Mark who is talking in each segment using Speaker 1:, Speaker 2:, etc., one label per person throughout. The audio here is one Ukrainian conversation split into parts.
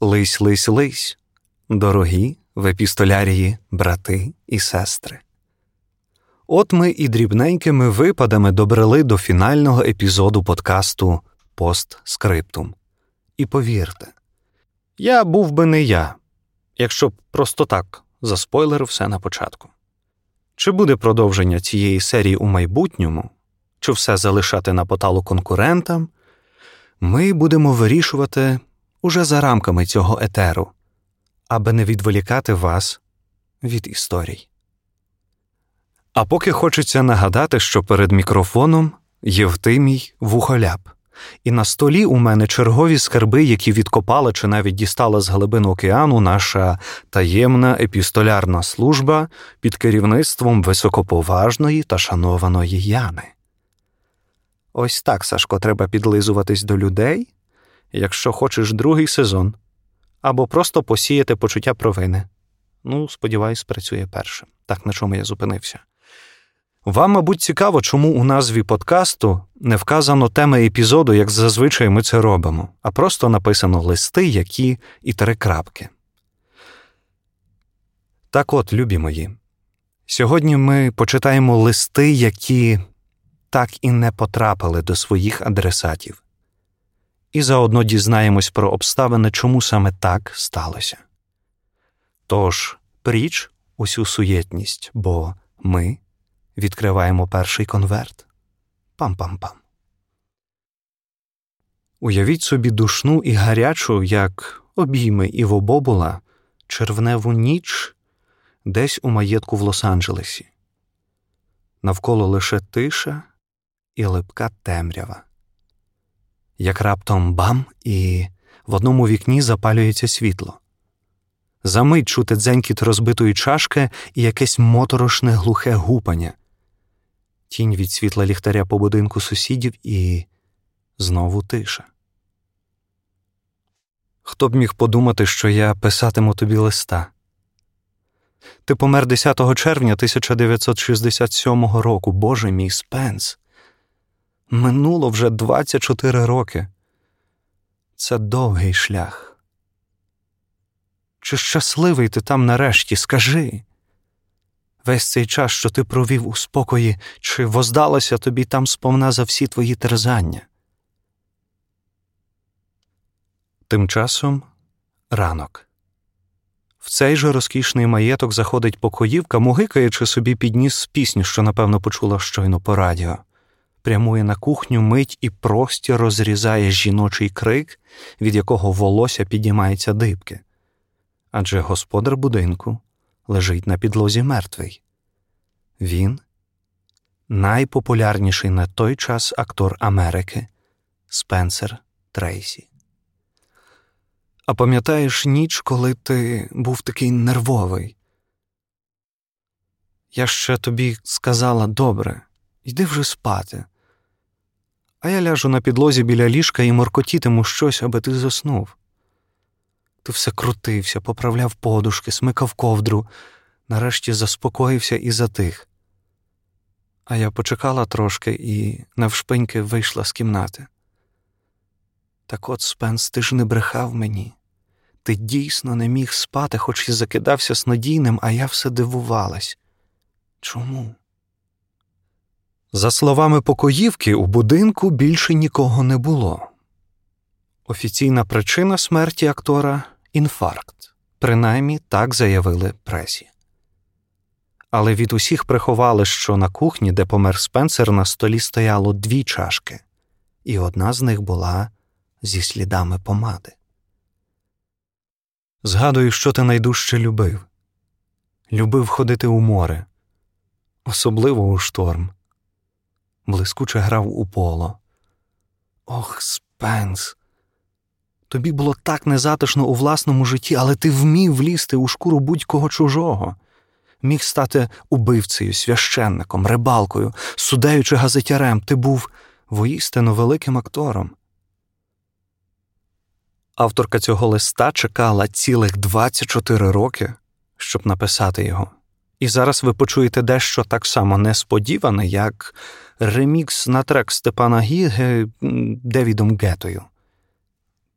Speaker 1: Лись, лись, лись, дорогі в епістолярії брати і сестри. От ми і дрібненькими випадами добрели до фінального епізоду подкасту Постскриптум. І повірте, я був би не я, якщо б просто так заспойлерив все на початку. Чи буде продовження цієї серії у майбутньому, чи все залишати на поталу конкурентам, ми будемо вирішувати уже за рамками цього етеру, аби не відволікати вас від історій. А поки хочеться нагадати, що перед мікрофоном Євтимій Вухоляп, і на столі у мене чергові скарби, які відкопала чи навіть дістала з глибин океану наша таємна епістолярна служба під керівництвом високоповажної та шанованої Яни. Ось так, Сашко, треба підлизуватись до людей, якщо хочеш другий сезон, або просто посіяти почуття провини. Ну, сподіваюсь, працює першим. Так на чому я зупинився. Вам, мабуть, цікаво, чому у назві подкасту не вказано теми епізоду, як зазвичай ми це робимо, а просто написано листи, які і три крапки. Так от, любі мої, сьогодні ми почитаємо листи, які так і не потрапили до своїх адресатів, і заодно дізнаємось про обставини, чому саме так сталося. Тож, пріч усю суєтність, бо ми відкриваємо перший конверт. Пам-пам-пам. Уявіть собі душну і гарячу, як обійми і вобобула, червневу ніч десь у маєтку в Лос-Анджелесі. Навколо лише тиша і липка темрява. Як раптом бам, і в одному вікні запалюється світло. Замить чути дзенькіт розбитої чашки і якесь моторошне глухе гупання, тінь від світла ліхтаря по будинку сусідів і знову тиша. Хто б міг подумати, що я писатиму тобі листа? Ти помер 10 червня 1967 року, Боже мій Спенс. Минуло вже 24 роки. Це довгий шлях. Чи щасливий ти там нарешті, скажи? Весь цей час, що ти провів у спокої, чи воздалося тобі там сповна за всі твої терзання? Тим часом ранок. В цей же розкішний маєток заходить покоївка, мугикаючи собі підніс пісню, що, напевно, почула щойно по радіо прямує на кухню мить і простір розрізає жіночий крик, від якого волосся підіймається дибки. Адже господар будинку лежить на підлозі мертвий. Він найпопулярніший на той час актор Америки Спенсер Трейсі. А пам'ятаєш ніч, коли ти був такий нервовий? Я ще тобі сказала добре, йди вже спати а я ляжу на підлозі біля ліжка і моркотітиму щось, аби ти заснув. Ти все крутився, поправляв подушки, смикав ковдру, нарешті заспокоївся і затих. А я почекала трошки і навшпиньки вийшла з кімнати. Так от, Спенс, ти ж не брехав мені. Ти дійсно не міг спати, хоч і закидався снодійним, а я все дивувалась. Чому? За словами покоївки, у будинку більше нікого не було. Офіційна причина смерті актора інфаркт, принаймні так заявили пресі. Але від усіх приховали, що на кухні, де помер Спенсер, на столі стояло дві чашки, і одна з них була зі слідами помади. Згадую, що ти найдужче любив. Любив ходити у море, особливо у шторм блискуче грав у поло. Ох, Спенс. Тобі було так незатишно у власному житті, але ти вмів влізти у шкуру будь-кого чужого, міг стати убивцею, священником, рибалкою, судеючи газетярем, ти був воістину великим актором. Авторка цього листа чекала цілих 24 роки, щоб написати його. І зараз ви почуєте дещо так само несподіване, як ремікс на трек Степана Гіге Девідом Гетою.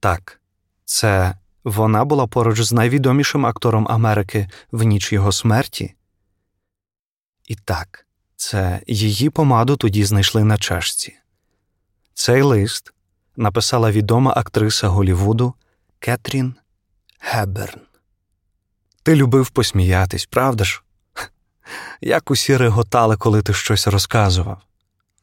Speaker 1: Так, це Вона була поруч з найвідомішим актором Америки в ніч його смерті. І так, це її помаду тоді знайшли на чашці. Цей лист написала відома актриса Голівуду Кетрін Геберн. Ти любив посміятись, правда ж? Як усі реготали, коли ти щось розказував.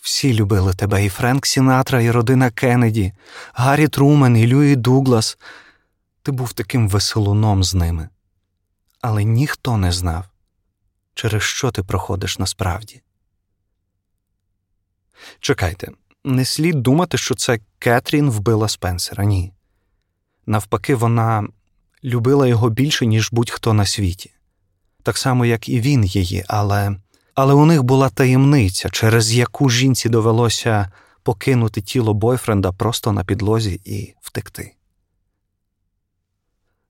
Speaker 1: Всі любили тебе і Френк Сінатра, і родина Кеннеді, Гаррі Трумен, і Люї Дуглас. Ти був таким веселуном з ними. Але ніхто не знав, через що ти проходиш насправді. Чекайте, не слід думати, що це Кетрін вбила Спенсера. Ні. Навпаки, вона любила його більше, ніж будь-хто на світі, так само, як і він її, але але у них була таємниця, через яку жінці довелося покинути тіло бойфренда просто на підлозі і втекти.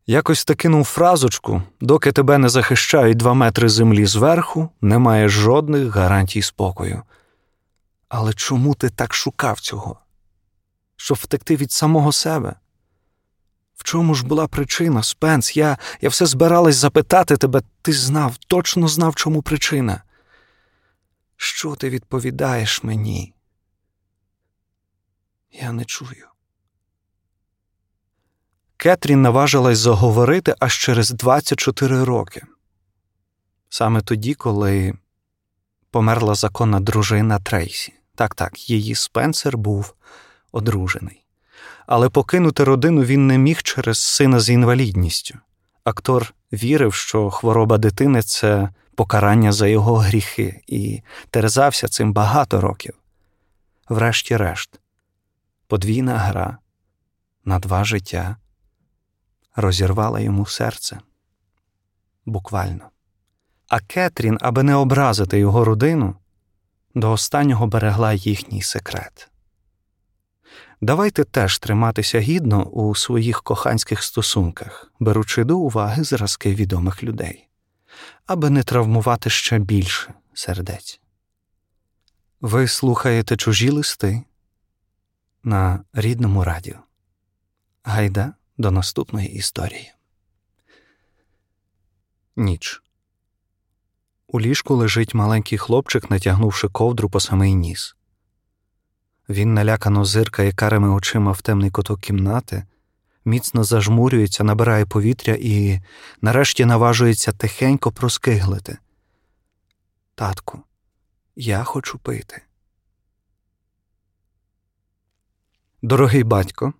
Speaker 1: Якось ти кинув фразочку, доки тебе не захищають два метри землі зверху, немає жодних гарантій спокою. Але чому ти так шукав цього? Щоб втекти від самого себе? В чому ж була причина, Спенс? Я я все збиралась запитати тебе, ти знав, точно знав, чому причина. Що ти відповідаєш мені? Я не чую. Кетрін наважилась заговорити аж через 24 роки. Саме тоді, коли померла законна дружина Трейсі. Так, так, її Спенсер був одружений. Але покинути родину він не міг через сина з інвалідністю. Актор вірив, що хвороба дитини це покарання за його гріхи, і терзався цим багато років. Врешті-решт, подвійна гра на два життя розірвала йому серце буквально. А Кетрін, аби не образити його родину, до останнього берегла їхній секрет. Давайте теж триматися гідно у своїх коханських стосунках, беручи до уваги зразки відомих людей, аби не травмувати ще більше сердець. Ви слухаєте чужі листи на рідному радіо. Гайда до наступної історії. Ніч. У ліжку лежить маленький хлопчик, натягнувши ковдру по самий ніс. Він налякано зиркає карими очима в темний куток кімнати, міцно зажмурюється, набирає повітря і, нарешті, наважується тихенько проскиглити. Татку, я хочу пити. Дорогий батько,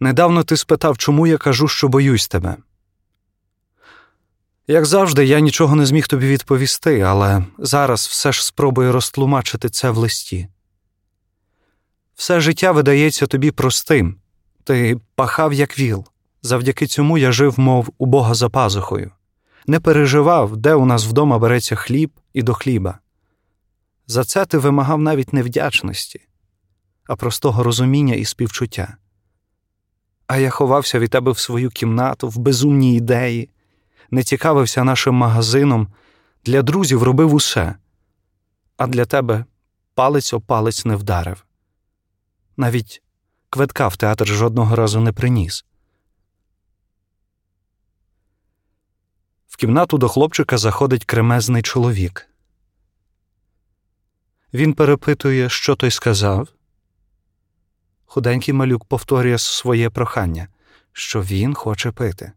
Speaker 1: недавно ти спитав, чому я кажу, що боюсь тебе. Як завжди, я нічого не зміг тобі відповісти, але зараз все ж спробую розтлумачити це в листі. Все життя видається тобі простим, ти пахав, як віл. Завдяки цьому я жив, мов у Бога за пазухою, не переживав, де у нас вдома береться хліб і до хліба. За це ти вимагав навіть не вдячності, а простого розуміння і співчуття. А я ховався від тебе в свою кімнату, в безумні ідеї, не цікавився нашим магазином, для друзів робив усе, а для тебе палець о палець не вдарив. Навіть квитка в театр жодного разу не приніс. В кімнату до хлопчика заходить кремезний чоловік. Він перепитує, що той сказав. Худенький малюк повторює своє прохання, що він хоче пити.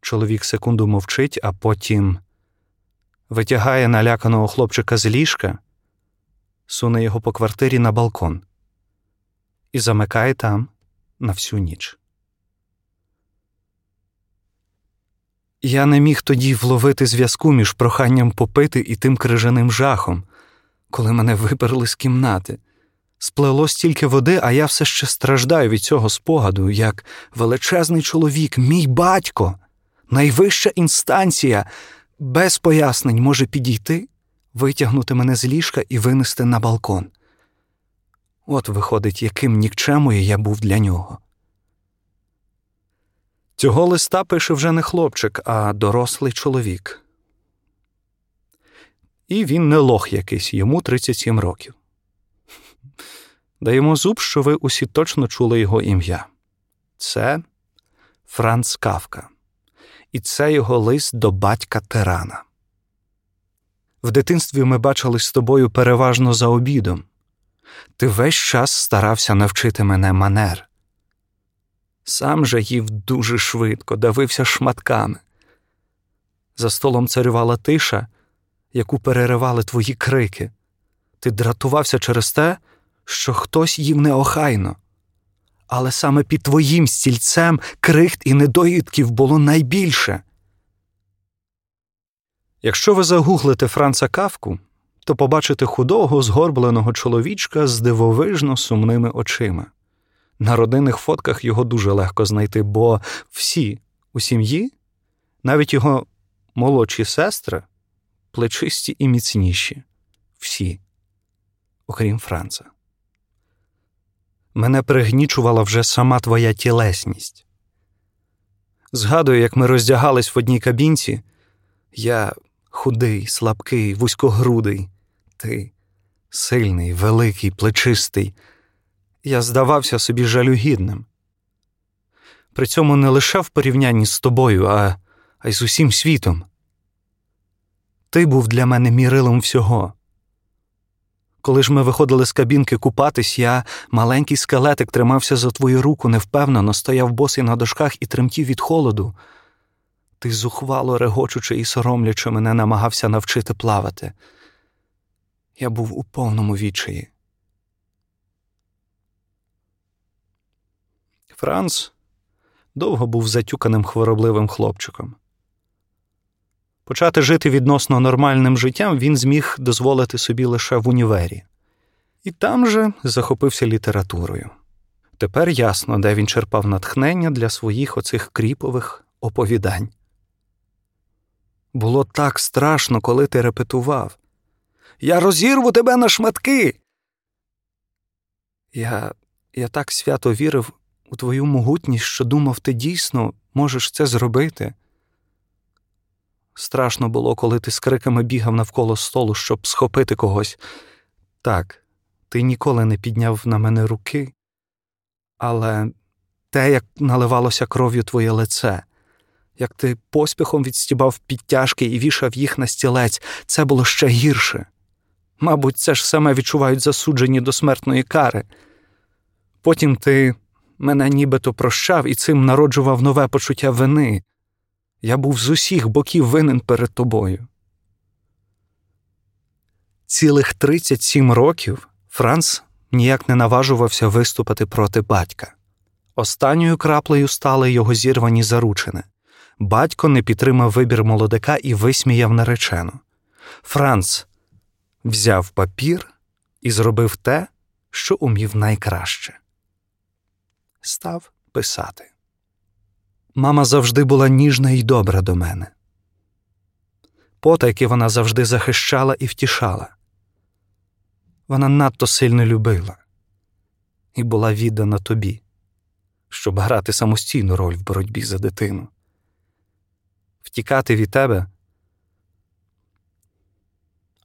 Speaker 1: Чоловік секунду мовчить, а потім витягає наляканого хлопчика з ліжка, суне його по квартирі на балкон і замикає там на всю ніч. Я не міг тоді вловити зв'язку між проханням попити і тим крижаним жахом, коли мене виперли з кімнати. Сплело стільки води, а я все ще страждаю від цього спогаду, як величезний чоловік, мій батько, найвища інстанція, без пояснень може підійти, витягнути мене з ліжка і винести на балкон. От, виходить, яким нікчемою я був для нього. Цього листа пише вже не хлопчик, а дорослий чоловік. І він не лох якийсь, йому 37 років. Даємо зуб, що ви усі точно чули його ім'я. Це Франц Кавка, і це його лист до батька тирана. В дитинстві ми бачились з тобою переважно за обідом. Ти весь час старався навчити мене манер. Сам же їв дуже швидко, давився шматками. За столом царювала тиша, яку переривали твої крики. Ти дратувався через те, що хтось їв неохайно. Але саме під твоїм стільцем крихт і недоїдків було найбільше. Якщо ви загуглите Франца Кавку, то побачите худого, згорбленого чоловічка з дивовижно сумними очима. На родинних фотках його дуже легко знайти, бо всі у сім'ї, навіть його молодші сестри, плечисті і міцніші. Всі, окрім Франца. Мене пригнічувала вже сама твоя тілесність. Згадую, як ми роздягались в одній кабінці, я худий, слабкий, вузькогрудий, ти сильний, великий, плечистий. Я здавався собі жалюгідним. При цьому не лише в порівнянні з тобою, а, а й з усім світом. Ти був для мене мірилом всього. Коли ж ми виходили з кабінки купатись, я, маленький скелетик, тримався за твою руку, невпевнено, стояв босий на дошках і тремтів від холоду. Ти зухвало регочучи і соромлячи мене намагався навчити плавати. Я був у повному відчаї. Франц довго був затюканим хворобливим хлопчиком. Почати жити відносно нормальним життям він зміг дозволити собі лише в універі, і там же захопився літературою. Тепер ясно, де він черпав натхнення для своїх оцих кріпових оповідань. Було так страшно, коли ти репетував. Я розірву тебе на шматки. Я я так свято вірив у твою могутність, що думав, ти дійсно можеш це зробити. Страшно було, коли ти з криками бігав навколо столу, щоб схопити когось. Так, ти ніколи не підняв на мене руки, але те, як наливалося кров'ю твоє лице, як ти поспіхом відстібав підтяжки і вішав їх на стілець, це було ще гірше. Мабуть, це ж саме відчувають засуджені до смертної кари. Потім ти мене нібито прощав і цим народжував нове почуття вини. Я був з усіх боків винен перед тобою. Цілих 37 років Франц ніяк не наважувався виступити проти батька. Останньою краплею стали його зірвані заручини. Батько не підтримав вибір молодика і висміяв наречену. Франц взяв папір і зробив те, що умів найкраще. Став писати. Мама завжди була ніжна і добра до мене. Потайки вона завжди захищала і втішала. Вона надто сильно любила і була віддана тобі, щоб грати самостійну роль в боротьбі за дитину. Втікати від тебе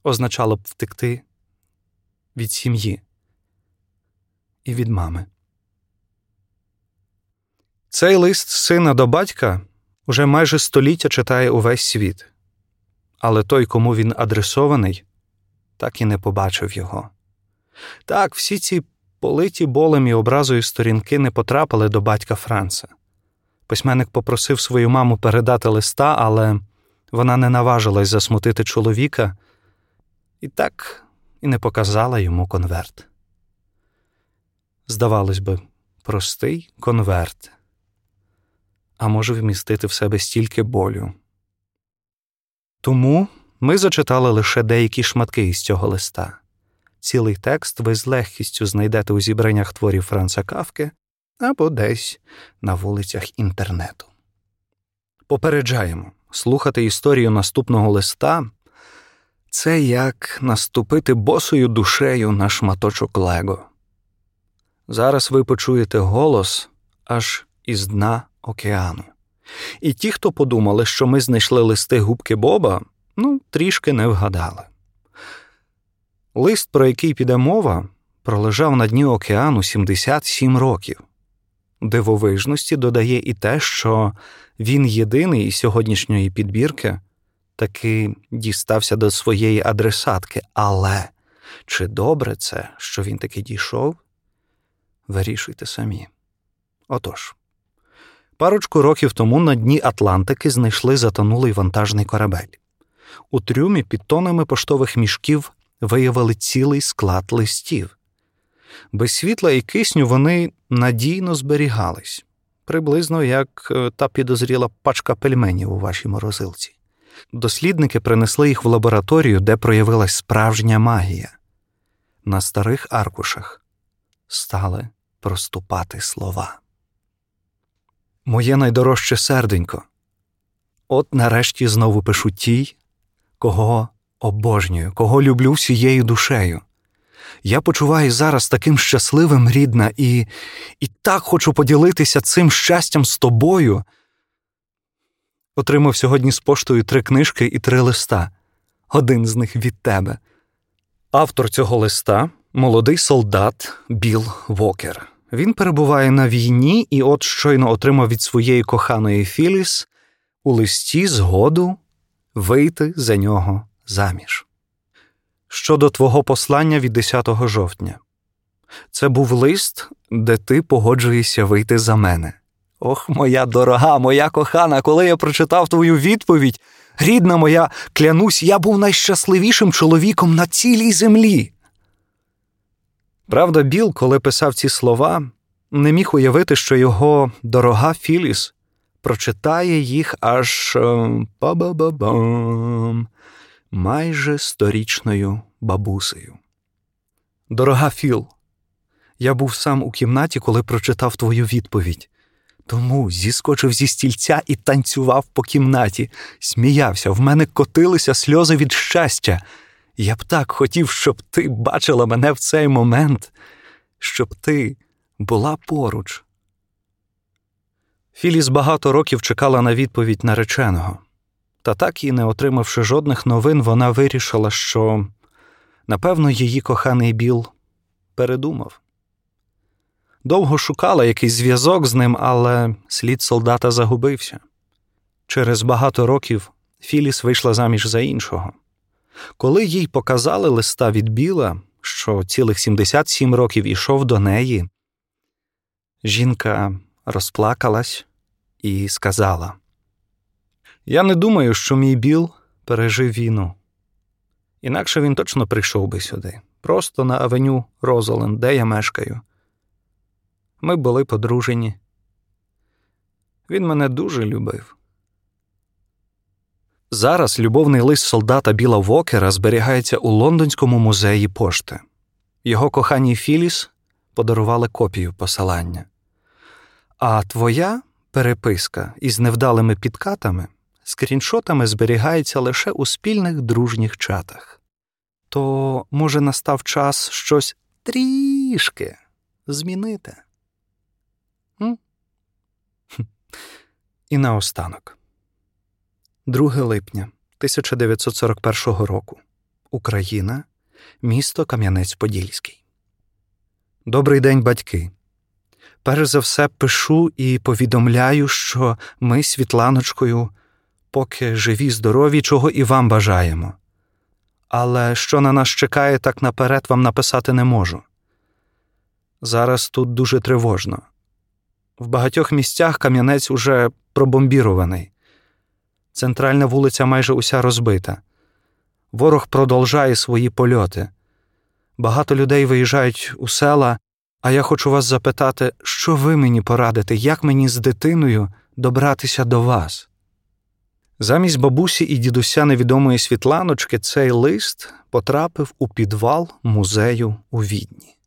Speaker 1: означало б втекти від сім'ї і від мами. Цей лист сина до батька уже майже століття читає увесь світ, але той, кому він адресований, так і не побачив його. Так, всі ці политі болем і образою сторінки не потрапили до батька Франца. Письменник попросив свою маму передати листа, але вона не наважилась засмутити чоловіка і так і не показала йому конверт. Здавалось би, простий конверт а може вмістити в себе стільки болю. Тому ми зачитали лише деякі шматки із цього листа. Цілий текст ви з легкістю знайдете у зібраннях творів Франца Кавки або десь на вулицях інтернету. Попереджаємо, слухати історію наступного листа це як наступити босою душею на шматочок Лего. Зараз ви почуєте голос аж із дна океану. І ті, хто подумали, що ми знайшли листи губки Боба, ну, трішки не вгадали. Лист, про який піде мова, пролежав на дні океану 77 років. Дивовижності додає і те, що він єдиний із сьогоднішньої підбірки таки дістався до своєї адресатки. Але чи добре це, що він таки дійшов? Вирішуйте самі. Отож, парочку років тому на дні Атлантики знайшли затонулий вантажний корабель. У трюмі під тонами поштових мішків виявили цілий склад листів. Без світла і кисню вони надійно зберігались, приблизно як е, та підозріла пачка пельменів у вашій морозилці. Дослідники принесли їх в лабораторію, де проявилась справжня магія. На старих аркушах стали проступати слова. Моє найдорожче серденько. От нарешті знову пишу тій, кого обожнюю, кого люблю всією душею. Я почуваю зараз таким щасливим, рідна, і і так хочу поділитися цим щастям з тобою. Отримав сьогодні з поштою три книжки і три листа, один з них від тебе. Автор цього листа молодий солдат Біл Вокер. Він перебуває на війні і от щойно отримав від своєї коханої Філіс у листі згоду вийти за нього заміж. Щодо твого послання від 10 жовтня, це був лист, де ти погоджуєшся вийти за мене. Ох, моя дорога, моя кохана, коли я прочитав твою відповідь, рідна моя, клянусь, я був найщасливішим чоловіком на цілій землі. Правда, Біл, коли писав ці слова, не міг уявити, що його дорога Філіс прочитає їх аж па-ба-ба-бам, майже сторічною бабусею. Дорога Філ, я був сам у кімнаті, коли прочитав твою відповідь. Тому зіскочив зі стільця і танцював по кімнаті, сміявся, в мене котилися сльози від щастя. Я б так хотів, щоб ти бачила мене в цей момент, щоб ти була поруч. Філіс багато років чекала на відповідь нареченого, та так і не отримавши жодних новин, вона вирішила, що, напевно, її коханий Біл передумав. Довго шукала якийсь зв'язок з ним, але слід солдата загубився. Через багато років Філіс вийшла заміж за іншого. Коли їй показали листа від Біла, що цілих 77 років ішов до неї, жінка розплакалась і сказала: Я не думаю, що мій Біл пережив війну. Інакше він точно прийшов би сюди, просто на авеню Розолен, де я мешкаю. Ми були подружені. Він мене дуже любив. Зараз любовний лист солдата Біла Вокера зберігається у Лондонському музеї пошти. Його коханій Філіс подарували копію посилання. А твоя переписка із невдалими підкатами, скріншотами зберігається лише у спільних дружніх чатах. То, може, настав час щось трішки змінити. І наостанок. 2 липня 1941 року. Україна, місто Кам'янець-Подільський. Добрий день, батьки. Перш за все пишу і повідомляю, що ми Світланочкою, поки живі, здорові, чого і вам бажаємо. Але що на нас чекає, так наперед вам написати не можу. Зараз тут дуже тривожно. В багатьох місцях кам'янець уже пробомбірований. Центральна вулиця майже уся розбита. Ворог продовжає свої польоти. Багато людей виїжджають у села, а я хочу вас запитати, що ви мені порадите, як мені з дитиною добратися до вас? Замість бабусі і дідуся невідомої Світланочки цей лист потрапив у підвал музею у Відні.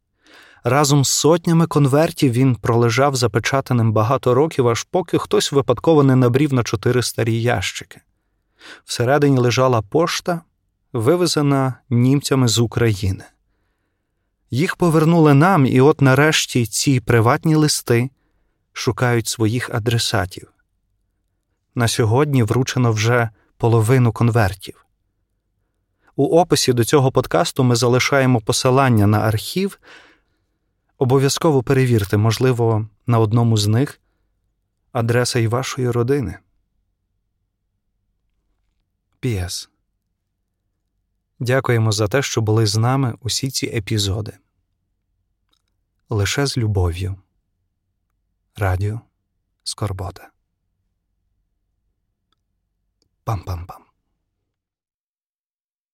Speaker 1: Разом з сотнями конвертів він пролежав запечатаним багато років, аж поки хтось випадково не набрів на чотири старі ящики. Всередині лежала пошта, вивезена німцями з України. Їх повернули нам, і от нарешті ці приватні листи шукають своїх адресатів. На сьогодні вручено вже половину конвертів. У описі до цього подкасту ми залишаємо посилання на архів. Обов'язково перевірте, можливо, на одному з них адреса і вашої родини. Піс. Дякуємо за те, що були з нами усі ці епізоди. Лише з любов'ю. Радіо Скорбота. Пам-пам-пам.